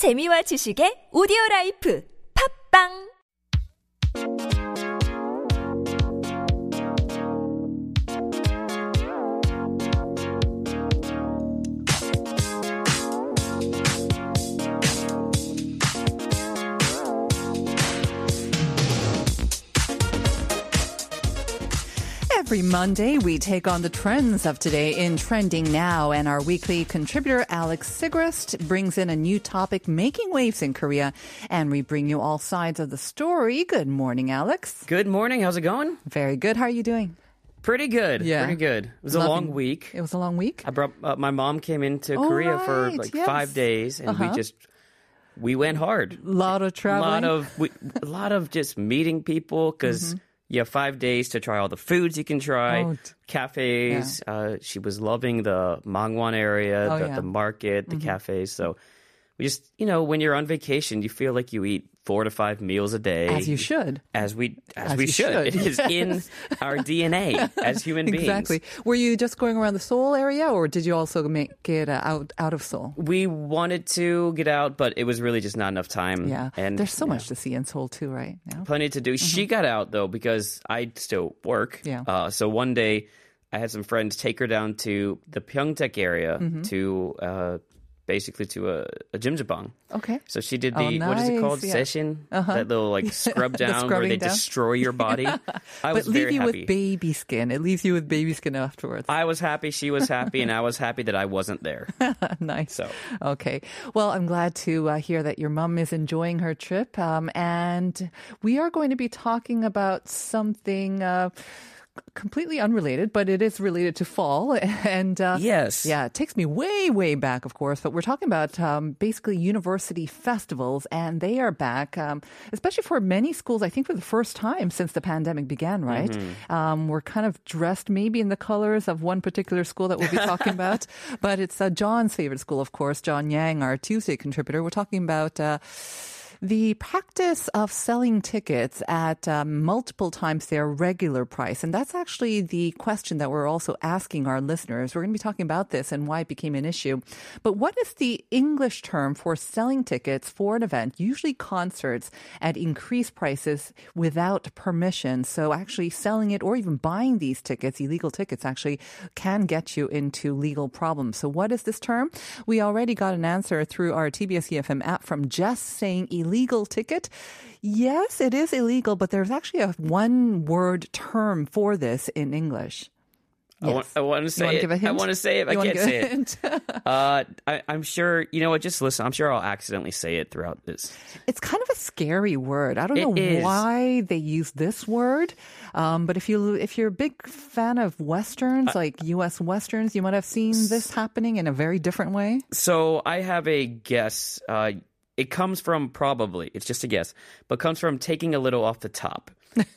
재미와 지식의 오디오 라이프. 팝빵 Every Monday, we take on the trends of today in Trending Now, and our weekly contributor, Alex Sigrist, brings in a new topic making waves in Korea, and we bring you all sides of the story. Good morning, Alex. Good morning. How's it going? Very good. How are you doing? Pretty good. Yeah. Pretty good. It was a long week. It was a long week. I brought uh, my mom came into Korea for like yes. five days, and Uh-huh. we just we went hard. A lot of A lot of we, a lot of just meeting people because you have five days to try all the foods you can try, Mm-hmm. Oh, cafes. Uh, she was loving the Mangwon area, Oh, the, yeah. Mm-hmm. the market, the cafes. So we just you know when you're on vacation, you feel like you eat four to five meals a day, as you should. as we as, As we should. should, It is in our DNA as human beings. Exactly. Were you just going around the Seoul area, or did you also make it uh, out out of Seoul? We wanted to get out, but it was really just not enough time. Yeah. and There's so much to see in Seoul too, right? Yeah. plenty to do. She got out though because I still work. Yeah. Uh, so one day, I had some friends take her down to the Pyeongtaek area Mm-hmm. to uh, basically to a, a jjimjilbang. Okay. So she did Oh, the what is it called? yeah. Uh-huh. Session. That little like scrub The down where they down. destroy your body. I was But leave you happy. with baby skin. It leaves you with baby skin afterwards. I was happy. She was happy, and I was happy that I wasn't there. nice. So. Okay. Well, I'm glad to uh, hear that your mom is enjoying her trip. Um, and we are going to be talking about something. Uh, Completely unrelated, but it is related to fall. And uh, Yes. yeah, it takes me way, way back, of course. But we're talking about um, basically university festivals, and they are back, um, especially for many schools. I think for the first time since the pandemic began. Right? Um, we're kind of dressed maybe in the colors of one particular school that we'll be talking about, but it's uh, John's favorite school, of course. John Yang, our Tuesday contributor. We're talking about. Uh, the practice of selling tickets at um, multiple times their regular price. And that's actually the question that we're also asking our listeners. We're going to be talking about this and why it became an issue. But what is the English term for selling tickets for an event, usually concerts, at increased prices without permission? So actually selling it or even buying these tickets, illegal tickets, actually can get you into legal problems. So what is this term? We already got an answer through our TBS EFM app from Jess saying illegal ticket. Yes, it is illegal, but there's actually a one word term for this in English. I want, I want to say it. give a I hint? want to say it. I can't say it. Uh, I, I'm sure. You know what? Just listen. I'm sure I'll accidentally say it throughout this. It's kind of a scary word. I don't It know is. why they use this word, um, but if you if you're a big fan of westerns, like U.S. westerns, you might have seen this happening in a very different way. So I have a guess. Uh, it comes from probably. It's just a guess, but comes from taking a little off the top,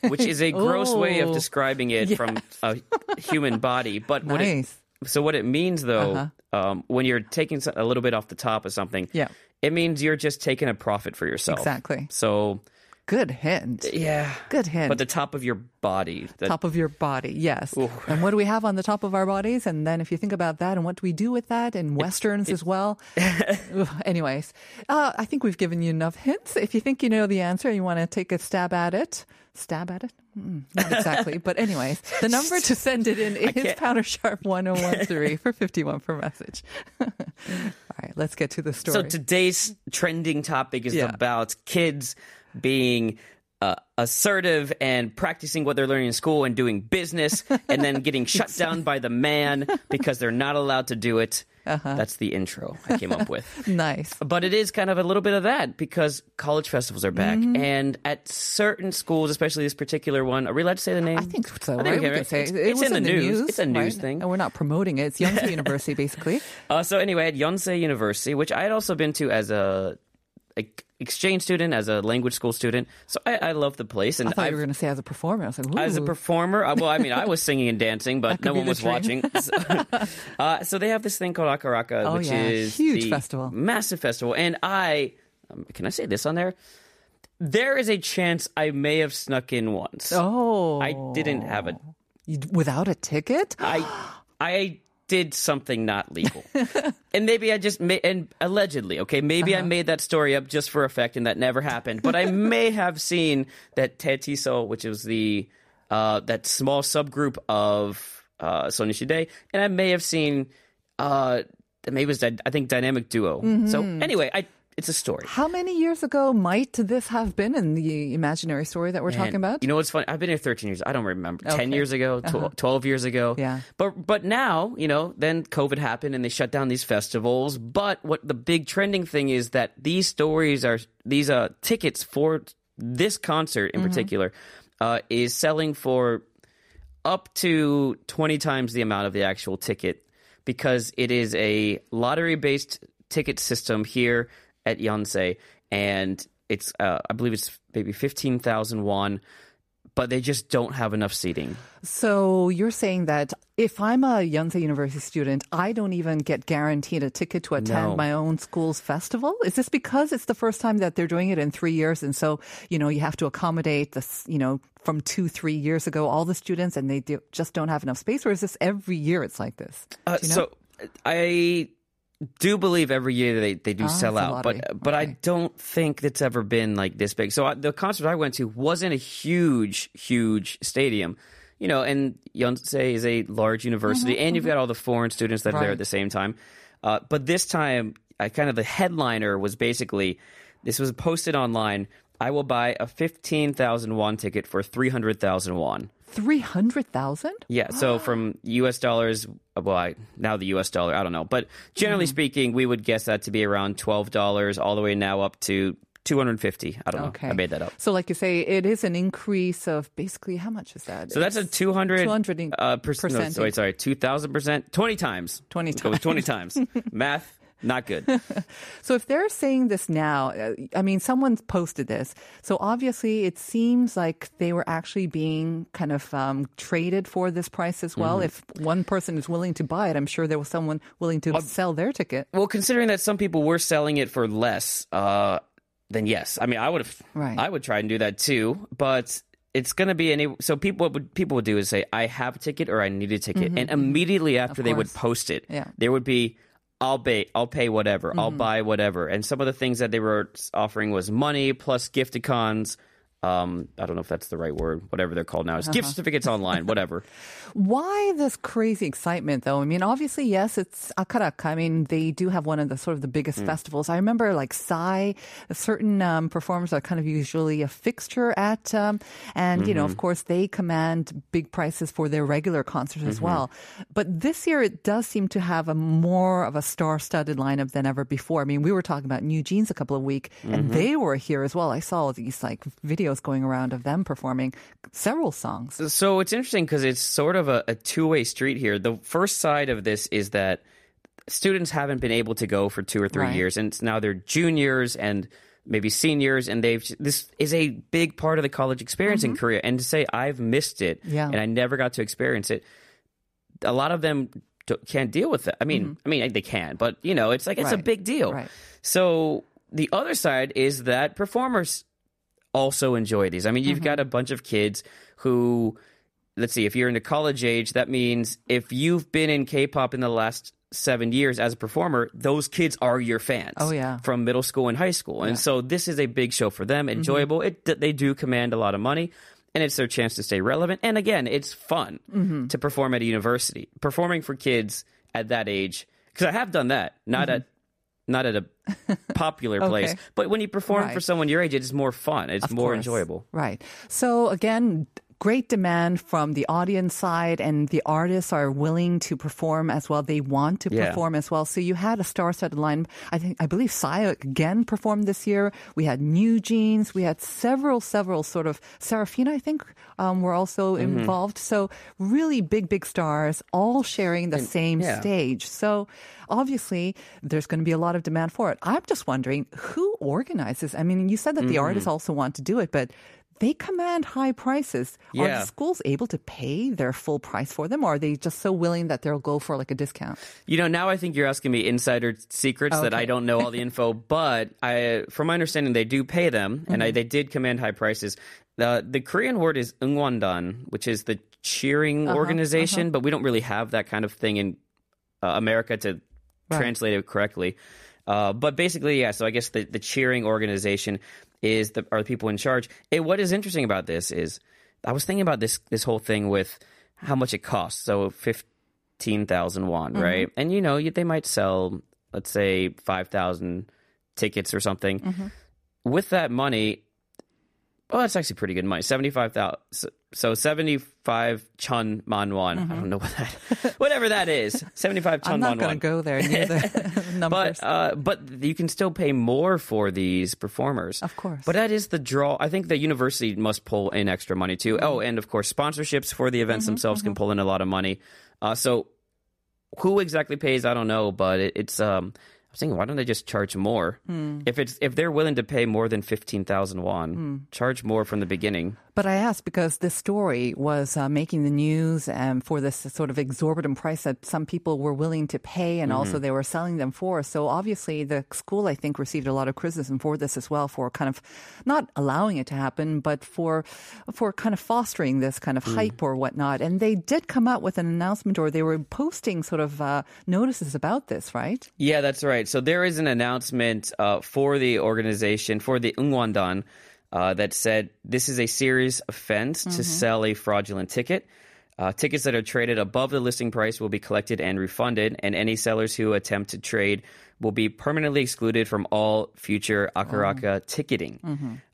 which is a gross way of describing it from a human body. But what it, so what it means though, Uh-huh. um, when you're taking a little bit off the top of something, Yeah. it means you're just taking a profit for yourself. Exactly. So Good hint. yeah, Good hint. but the top of your body. The, top of your body, yes. And what do we have on the top of our bodies? And then if you think about that and what do we do with that in westerns as well? Anyways, uh, I think we've given you enough hints. If you think you know the answer, you want to take a stab at it. Stab at it? Mm, not exactly. but anyways, the number to send it in is Powder Sharp 1013 for 51 per message. All right, let's get to the story. So today's trending topic is Yeah. about kids being uh, assertive and practicing what they're learning in school and doing business and then getting shut down by the man because they're not allowed to do it. Uh-huh. That's the intro I came up with. nice. But it is kind of a little bit of that because college festivals are back. Mm-hmm. And at certain schools, especially this particular one, are we allowed to say the name? I think so. I think right? we can, right? say It's- it it's was in the news. It's a news right? thing. and we're not promoting it. It's Yonsei University, basically. Uh, so anyway, at Yonsei University, which I had also been to as a exchange student, as a language school student. So I, I love the place, and I thought I've- you were going to say as a performer. I was like, as a performer, uh, well, I mean, I was singing and dancing, but no one was dream. watching. So, uh, so they have this thing called Akaraka, Oh, which yeah. is Huge festival. massive festival, and I um, can I say this on there? There is a chance I may have snuck in once. Oh, I didn't have a You- without a ticket. I I did something not legal. and maybe I just made, and allegedly, okay, maybe I made that story up just for effect and that never happened. But I may have seen that TaeTiSeo, which was the, uh, that small subgroup of, uh, Sonyeo Sidae, and I may have seen, uh, maybe it was, I think, Dynamic Duo. So anyway, I, it's a story. How many years ago might this have been in the imaginary story that we're talking about? You know what's funny? I've been here 13 years. I don't remember. 10 years ago, tw- 12 years ago. Yeah. But but now, you know, then COVID happened and they shut down these festivals. But what the big trending thing is that these stories are these uh tickets for this concert in particular uh is selling for up to 20 times the amount of the actual ticket because it is a lottery based ticket system here at Yonsei and it's uh, I believe it's maybe 15,000 won but they just don't have enough seating. So you're saying that if I'm a Yonsei University student, I don't even get guaranteed a ticket to attend No. my own school's festival? Is this because it's the first time that they're doing it in three years, and so you know you have to accommodate this, you know, from two, three years ago, all the students, and they do, just don't have enough space, or is this every year it's like this? Uh, you know? So I do believe every year they, they do Ah, sell out, but but I don't think it's ever been like this big. So I, the concert I went to wasn't a huge huge stadium. You know, and Yonsei is a large university, and you've got all the foreign students that are there Mm-hmm, at the same time. Uh, but this time, I kind of the headliner was basically this was posted online. I will buy a fifteen thousand won ticket for three hundred thousand won. Three hundred thousand? Yeah, so from U.S. dollars, well, I, now the U.S. dollar, I don't know, but generally Mm-hmm. speaking, we would guess that to be around twelve dollars, all the way now up to two hundred fifty. I don't know. Okay, I made that up. So, like you say, it is an increase of basically how much is that? So that's a It's two hundred 200 in- uh, percent. No, percent so wait, sorry, two thousand percent, twenty times. 20 Let's go with twenty times. Math, not good. So if they're saying this now, uh, I mean, someone's posted this. So obviously, it seems like they were actually being kind of um, traded for this price as well. Mm-hmm. If one person is willing to buy it, I'm sure there was someone willing to sell their ticket. Well, considering that some people were selling it for less, uh, then yes. I mean, I would have, Right. I would try and do that too. But it's going to be any. So people, what would people would do is say, "I have a ticket" or "I need a ticket," and immediately after they would post it, Yeah. there would be. I'll pay. I'll pay whatever. I'll mm-hmm. buy whatever. And some of the things that they were offering was money plus gifticons. Um, I don't know if that's the right word. Whatever they're called now, it's gift certificates online. Whatever. Why this crazy excitement, though? I mean, obviously, yes, it's Akaraka. I mean, they do have one of the sort of the biggest Hmm. festivals. I remember, like Psy, certain um, performers are kind of usually a fixture at, um, and you know, Mm-hmm. of course, they command big prices for their regular concerts as Mm-hmm. well. But this year, it does seem to have a more of a star-studded lineup than ever before. I mean, we were talking about NewJeans a couple of weeks, and Mm-hmm. they were here as well. I saw these like videos going around of them performing several songs. So it's interesting because it's sort of a, a two way street here. The first side of this is that students haven't been able to go for two or three Right. years, and now they're juniors and maybe seniors, and they've this is a big part of the college experience in Korea. And to say I've missed it Mm-hmm. Yeah. and I never got to experience it, a lot of them can't deal with it. I mean, I mean they can, but you know, it's like it's a Mm-hmm. Big deal. Right. So the other side is that performers also enjoy these. I mean, you've got mm-hmm. a bunch of kids who, let's see, if you're into college age, that means if you've been in K-pop in the last seven years as a performer, those kids are your fans. Oh, yeah. from middle school and high school, and so this is a big show for them. Mm-hmm. Enjoyable. It they do command a lot of money. And it's their chance to stay relevant. And again, it's fun mm-hmm. to perform at a university. Performing for kids at that age, because I have done that, not at not at a popular place, but when you perform for someone your age, it is more fun. It's Of more course. enjoyable. Right. So again, great demand from the audience side and the artists are willing to perform as well. They want to Yeah. perform as well. So you had a star-studded line. I think, I believe Saya again performed this year. We had NewJeans. We had several, several sort of Sserafim, I think, um, were also Mm-hmm. involved. So really big, big stars all sharing the same yeah. stage. So obviously there's going to be a lot of demand for it. I'm just wondering who organizes. I mean, you said that the Mm-hmm. artists also want to do it, but they command high prices. Yeah. Are the schools able to pay their full price for them, or are they just so willing that they'll go for like a discount? You know, now I think you're asking me insider secrets okay. that I don't know all the info, but I, from my understanding, they do pay them, mm-hmm. and I, mm-hmm. they did command high prices. The the Korean word is Ungwandan, which is the cheering uh-huh, organization, uh-huh. but we don't really have that kind of thing in uh, America to right. translate it correctly. Uh, but basically, yeah. So I guess the, the cheering organization is the are the people in charge. And what is interesting about this is I was thinking about this this whole thing with how much it costs. So fifteen thousand won, right? And you know you, they might sell let's say five thousand tickets or something. With that money, well, that's actually pretty good money. Seventy-five thousand. So seventy-five chun man won. I don't know what that, whatever that is. Seventy-five chun I'm not going to go there near the numbers. But uh, but you can still pay more for these performers, Of course. But that is the draw. I think the university must pull in extra money too. Mm-hmm. Oh, and of course, sponsorships for the events themselves can pull in a lot of money. Uh, so who exactly pays? I don't know, but it, it's. Um, I was thinking, why don't they just charge more? Hmm. If it's if they're willing to pay more than fifteen thousand won, charge more from the beginning. But I asked because this story was uh, making the news and for this sort of exorbitant price that some people were willing to pay and also they were selling them for. So obviously the school, I think, received a lot of criticism for this as well for kind of not allowing it to happen, but for, for kind of fostering this kind of hype or whatnot. And they did come out with an announcement or they were posting sort of uh, notices about this, right? Yeah, that's right. So there is an announcement uh, for the organization, for the Ungwandan, uh, that said this is a serious offense to sell a fraudulent ticket. Uh, tickets that are traded above the listing price will be collected and refunded, and any sellers who attempt to trade will be permanently excluded from all future Akaraka ticketing.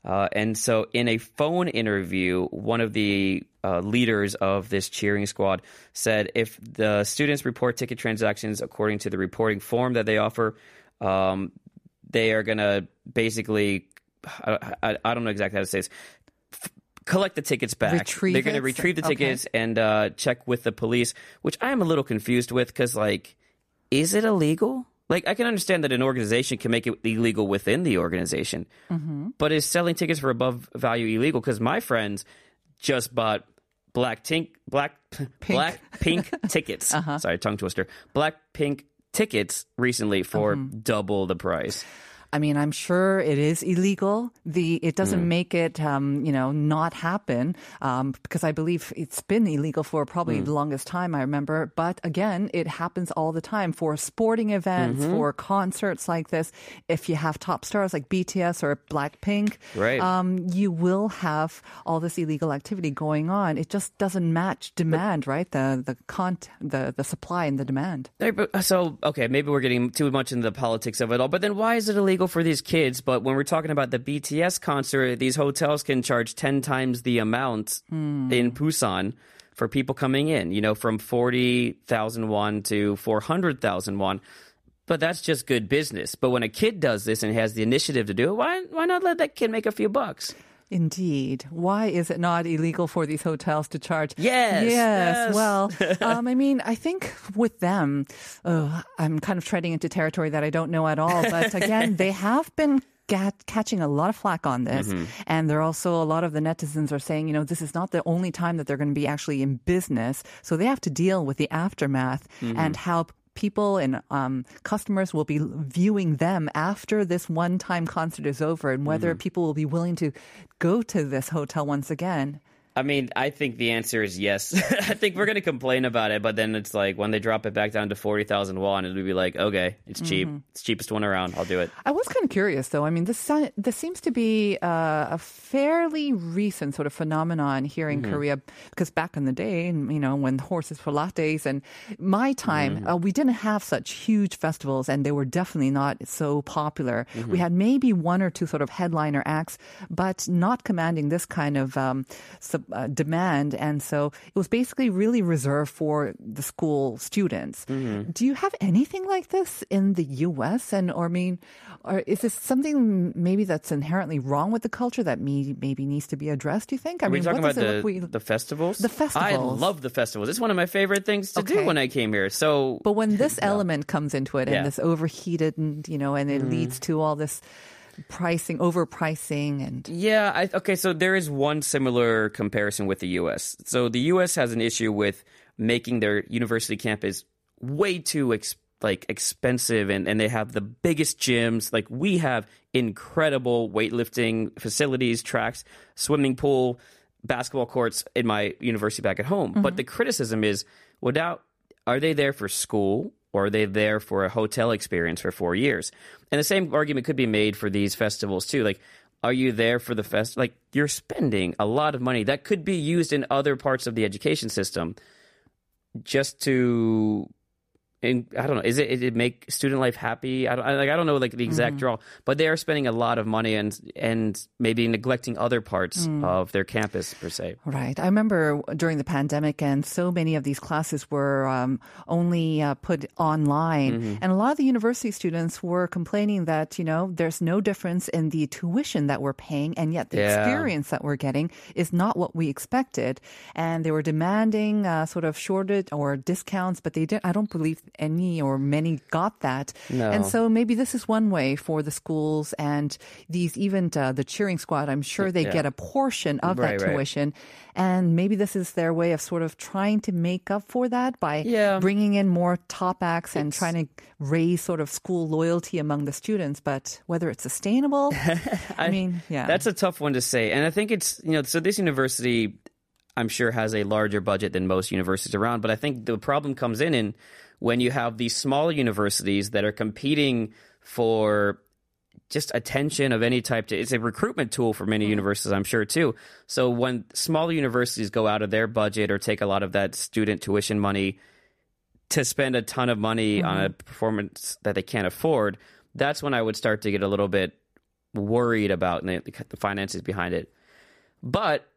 Uh, and so, in a phone interview, one of the uh, leaders of this cheering squad said if the students report ticket transactions according to the reporting form that they offer, um, they are going to basically, I, I, I don't know exactly how to say this, collect the tickets back. Retrieve They're going to retrieve the Okay. tickets and uh, check with the police, which I am a little confused with because, like, is it illegal? Like, I can understand that an organization can make it illegal within the organization, Mm-hmm. but is selling tickets for above value illegal? Because my friends just bought black tink, black black pink tickets. Uh-huh. Sorry, tongue twister. Black pink tickets recently for Mm-hmm. double the price. I mean, I'm sure it is illegal. The it doesn't Mm. make it, um, you know, not happen um, because I believe it's been illegal for probably Mm. the longest time. I remember, but again, it happens all the time for sporting events, Mm-hmm. for concerts like this. If you have top stars like BTS or Blackpink, Right. um, you will have all this illegal activity going on. It just doesn't match demand, right? The the cont the the supply and the demand. But- So, okay, maybe we're getting too much into the politics of it all, but then why is it illegal for these kids? But when we're talking about the BTS concert, these hotels can charge 10 times the amount hmm. in Busan for people coming in, you know, from 40,000 won to 400,000 won. But that's just good business. But when a kid does this and has the initiative to do it, why, why not let that kid make a few bucks? Indeed. Why is it not illegal for these hotels to charge? Yes, Yes. yes. Well, um, I mean, I think with them, uh, I'm kind of treading into territory that I don't know at all. But again, they have been catching a lot of flack on this. And there are also a lot of the netizens are saying, you know, this is not the only time that they're going to be actually in business. So they have to deal with the aftermath and how people and um, customers will be viewing them after this one-time concert is over and whether people will be willing to go to this hotel once again. I mean, I think the answer is yes. I think we're going to complain about it, but then it's like when they drop it back down to 40,000 won, it'll be like, okay, it's cheap. It's cheapest one around. I'll do it. I was kind of curious, though. I mean, this this seems to be uh, a fairly recent sort of phenomenon here in Korea. Because back in the day, you know, when horses for lattes, and my time, uh, we didn't have such huge festivals, and they were definitely not so popular. We had maybe one or two sort of headliner acts, but not commanding this kind of um, sub, uh, demand. And so it was basically really reserved for the school students. Do you have anything like this in the U.S. and or I mean, or is this something maybe that's inherently wrong with the culture that me maybe needs to be addressed? Do you think? I Are we mean, talking what about the, we- the festivals? The festivals. I love the festivals. It's one of my favorite things to do when I came here. So, But when this element comes into it and Yeah. this overheated and you know, and it leads to all this pricing, overpricing, and Yeah, I, okay, so there is one similar comparison with the US. So the US has an issue with making their university campus way too ex- like expensive and, and they have the biggest gyms. Like we have incredible weightlifting facilities, tracks, swimming pool, basketball courts in my university back at home. But mm-hmm. the criticism is without are they there for school or are they there for a hotel experience for four years? And the same argument could be made for these festivals too. Like, are you there for the fest? Like, you're spending a lot of money that could be used in other parts of the education system just to and I don't know. Is it, is it make student life happy? I don't I, like. I don't know like the exact Mm-hmm. draw, but they are spending a lot of money and and maybe neglecting other parts Mm. of their campus per se. Right. I remember during the pandemic, and so many of these classes were um, only uh, put online. Mm-hmm. And a lot of the university students were complaining that, you know, there's no difference in the tuition that we're paying, and yet the Yeah. experience that we're getting is not what we expected. And they were demanding uh, sort of shorted or discounts, but they didn't, I don't believe any or many got that. No. And so maybe this is one way for the schools and these, even uh, the cheering squad, I'm sure they Yeah. get a portion of Right, that right. tuition. And maybe this is their way of sort of trying to make up for that by Yeah. bringing in more top acts and trying to raise sort of school loyalty among the students. But whether it's sustainable, I, mean, yeah. That's a tough one to say, and I think it's you know so this university, I'm sure has a larger budget than most universities around, but I think the problem comes in in when you have these smaller universities that are competing for just attention of any type to it's a recruitment tool for many mm-hmm. universities i'm sure too. So when smaller universities go out of their budget or take a lot of that student tuition money to spend a ton of money on a mm-hmm. performance that they can't afford that's when i would start to get a little bit worried about the, the finances behind it. But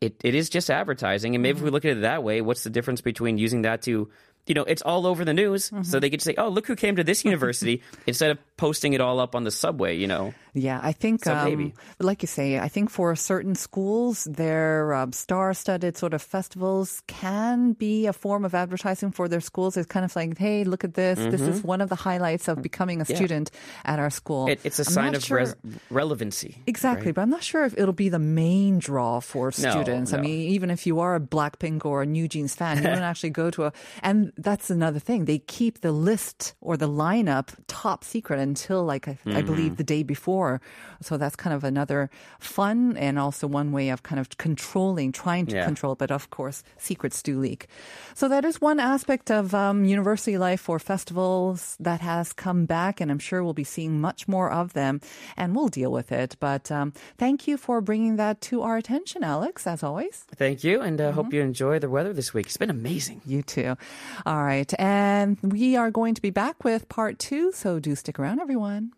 it, it is just advertising and maybe if we mm-hmm. look at it that way what's the difference between using that to you know it's all over the news. So mm-hmm. they could say oh look who came to this university instead of posting it all up on the subway you know Yeah, I think, So um, maybe. like you say, I think for certain schools, their um, star-studded sort of festivals can be a form of advertising for their schools. It's kind of like, hey, look at this. This is one of the highlights of becoming a Mm-hmm. Yeah. student at our school. it, it's a I'm sign of sure- res- relevancy Exactly, right? but I'm not sure if it'll be the main draw for No, students. I mean, even if you are a Blackpink or a NewJeans fan, you don't actually go to a. And that's another thing. They keep the list or the lineup top secret until, like, I, I Mm-hmm. believe the day before. So that's kind of another fun and also one way of kind of controlling, trying to Yeah. control. But of course, secrets do leak. So that is one aspect of um, university life or festivals that has come back, and I'm sure we'll be seeing much more of them, and we'll deal with it. But um, thank you for bringing that to our attention, Alex, as always. thank you and uh, Mm-hmm. hope you enjoy the weather this week it's been amazing You too. All right. And we are going to be back with part two, so do stick around, everyone.